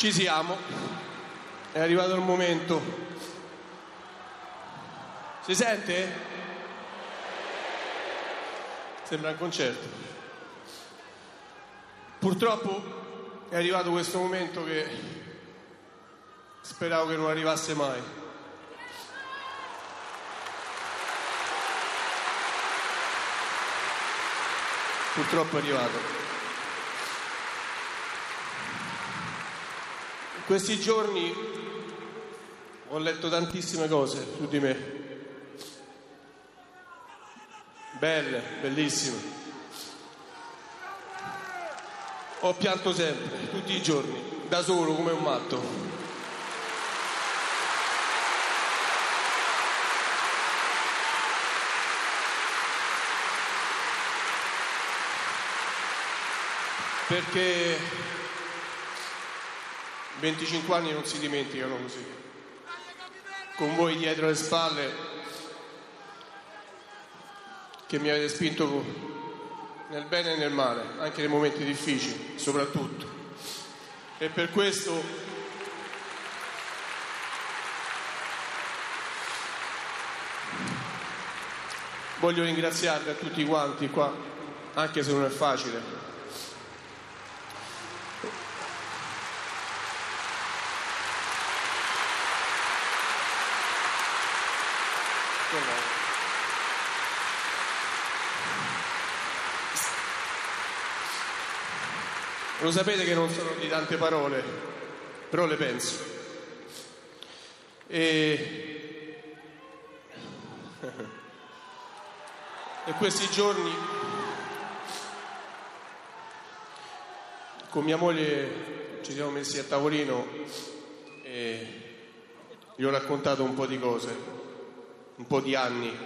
Ci siamo, è arrivato il momento. Si sente? Sembra un concerto. Purtroppo è arrivato questo momento che speravo che non arrivasse mai. Purtroppo è arrivato. Questi giorni ho letto tantissime cose su di me. Belle, bellissime. Ho pianto sempre, tutti i giorni, da solo come un matto. Perché 25 anni non si dimenticano così. Con voi dietro le spalle che mi avete spinto nel bene e nel male, anche nei momenti difficili, soprattutto. E per questo voglio ringraziarvi a tutti quanti qua, anche se non è facile. Lo sapete che non sono di tante parole, però le penso. E, e questi giorni con mia moglie ci siamo messi a tavolino e gli ho raccontato un po' di cose, un po' di anni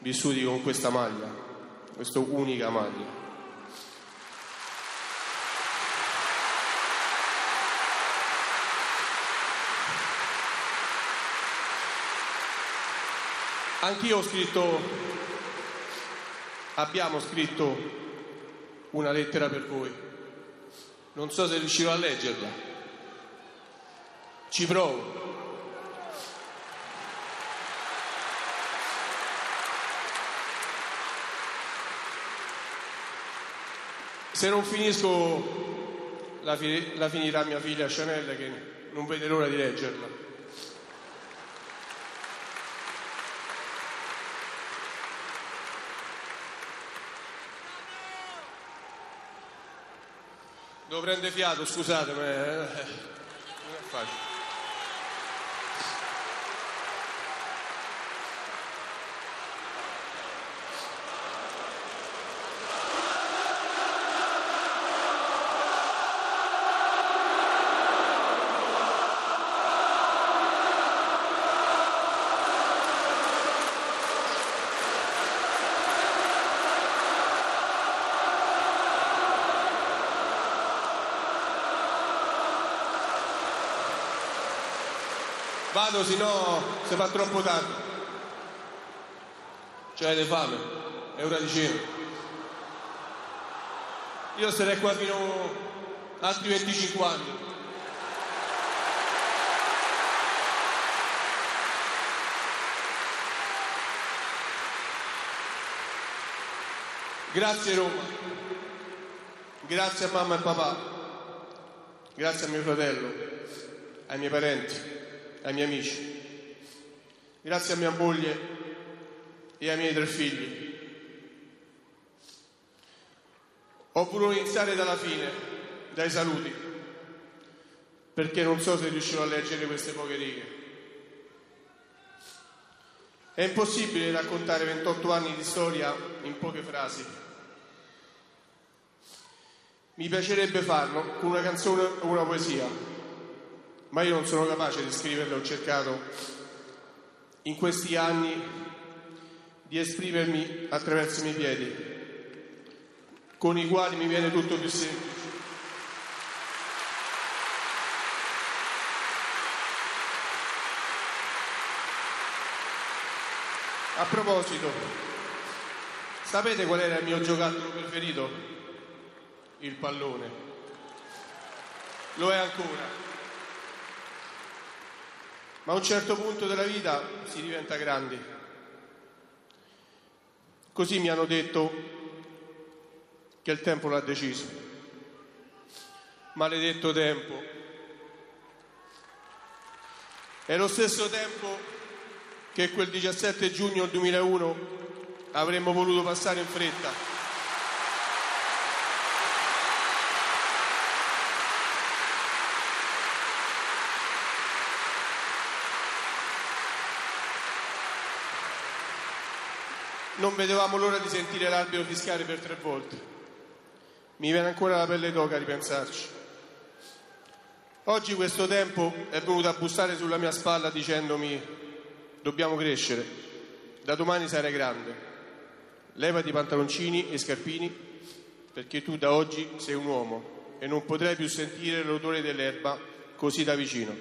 vissuti con questa maglia, questa unica maglia. Anch'io ho scritto, abbiamo scritto una lettera per voi. Non so se riuscirò a leggerla. Ci provo. Se non finisco la, fi- la finirà mia figlia Chanel che non vede l'ora di leggerla. Devo prendere fiato, scusate, ma eh, non è facile. Vado, se no si fa troppo tardi. Cioè avete fame, è ora di cena. Io starei qua fino a altri 25 anni. Grazie Roma, grazie a mamma e papà, grazie a mio fratello, ai miei parenti ai miei amici, grazie a mia moglie e ai miei tre figli. Ho voluto iniziare dalla fine, dai saluti, perché non so se riuscirò a leggere queste poche righe. È impossibile raccontare 28 anni di storia in poche frasi. Mi piacerebbe farlo con una canzone o una poesia, ma io non sono capace di scriverle, ho cercato in questi anni di esprimermi attraverso i miei piedi, con i quali mi viene tutto più semplice. A proposito, sapete qual era il mio giocattolo preferito? Il pallone. lo è ancora. Ma a un certo punto della vita si diventa grandi. Così mi hanno detto che il tempo l'ha deciso. Maledetto tempo. È lo stesso tempo che quel 17 giugno 2001 avremmo voluto passare in fretta. Non vedevamo l'ora di sentire l'albero fischiare per tre volte. Mi viene ancora la pelle d'oca a ripensarci. Oggi questo tempo è venuto a bussare sulla mia spalla dicendomi dobbiamo crescere, da domani sarai grande, levati pantaloncini e scarpini perché tu da oggi sei un uomo e non potrai più sentire l'odore dell'erba così da vicino.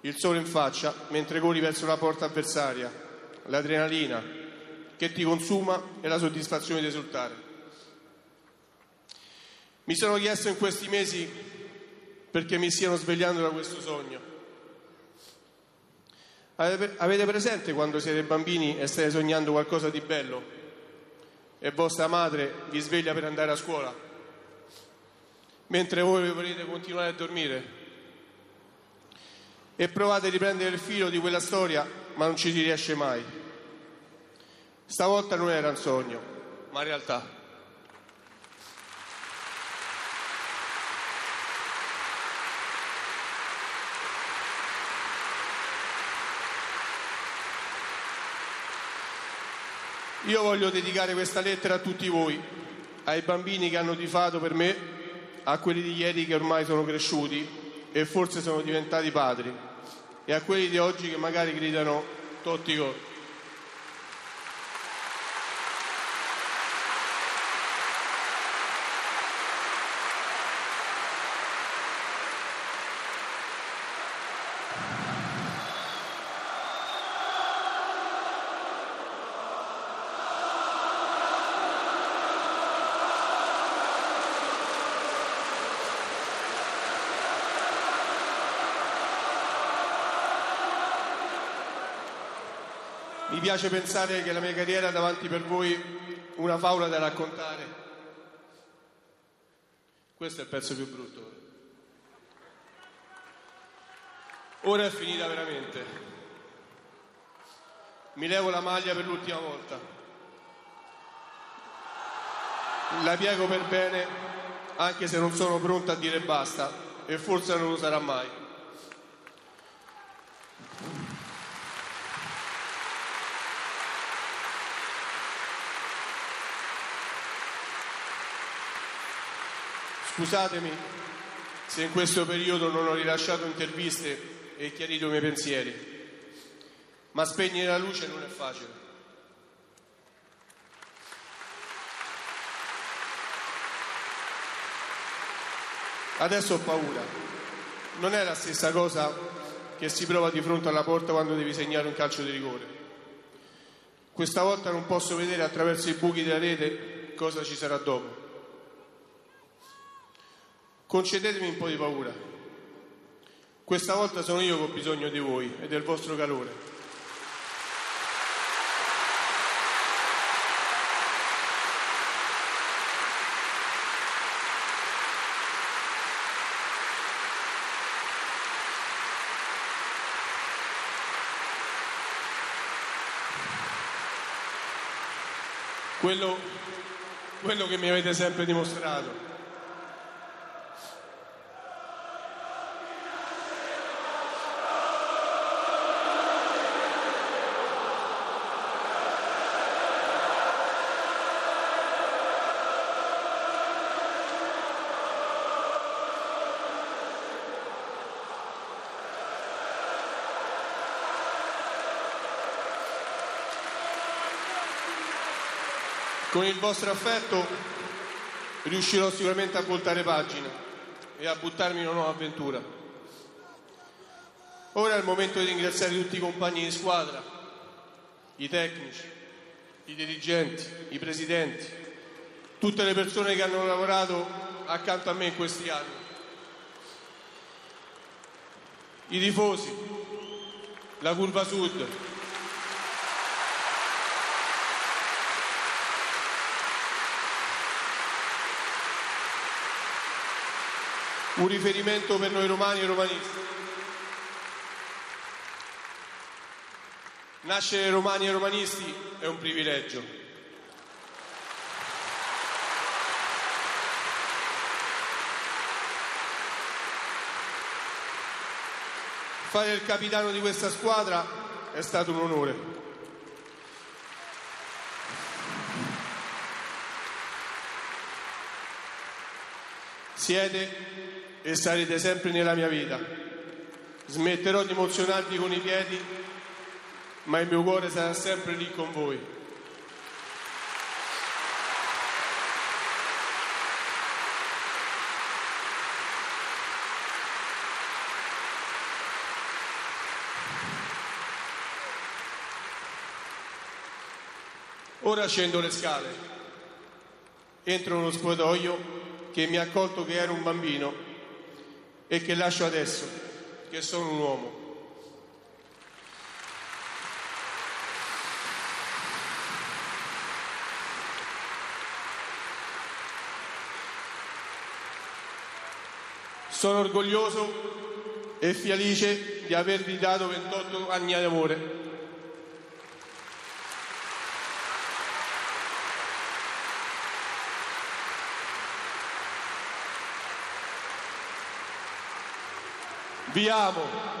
Il sole in faccia mentre corri verso la porta avversaria, l'adrenalina, che ti consuma e la soddisfazione di esultare. Mi sono chiesto in questi mesi perché mi stiano svegliando da questo sogno. Avete presente quando siete bambini e state sognando qualcosa di bello e vostra madre vi sveglia per andare a scuola, mentre voi volete continuare a dormire? E provate a riprendere il filo di quella storia, ma non ci si riesce mai. Stavolta non era un sogno, ma realtà. Io voglio dedicare questa lettera a tutti voi, ai bambini che hanno tifato per me, a quelli di ieri che ormai sono cresciuti e forse sono diventati padri, e a quelli di oggi che magari gridano Totti Gol. Mi piace pensare che la mia carriera davanti per voi una favola da raccontare. Questo è il pezzo più brutto. Ora è finita veramente. Mi levo la maglia per l'ultima volta. La piego per bene, anche se non sono pronta a dire basta, e forse non lo sarà mai. Scusatemi se in questo periodo non ho rilasciato interviste e chiarito i miei pensieri, ma spegnere la luce non è facile. Adesso ho paura. Non è la stessa cosa che si prova di fronte alla porta quando devi segnare un calcio di rigore. Questa volta non posso vedere attraverso i buchi della rete cosa ci sarà dopo. Concedetemi un po' di paura. Questa volta sono io che ho bisogno di voi e del vostro calore. Quello, quello che mi avete sempre dimostrato. Con il vostro affetto riuscirò sicuramente a voltare pagina e a buttarmi in una nuova avventura. Ora è il momento di ringraziare tutti i compagni di squadra, i tecnici, i dirigenti, i presidenti, tutte le persone che hanno lavorato accanto a me in questi anni. i tifosi, la curva sud. Un riferimento per noi romani e romanisti. Nascere romani e romanisti è un privilegio. Fare il capitano di questa squadra è stato un onore. Siete e sarete sempre nella mia vita. Smetterò di emozionarvi con i piedi, ma il mio cuore sarà sempre lì con voi. Ora scendo le scale, entro uno spogliatoio che mi ha accolto che ero un bambino e che lascio adesso, che sono un uomo. Sono orgoglioso e felice di avervi dato 28 anni di amore Vi amo.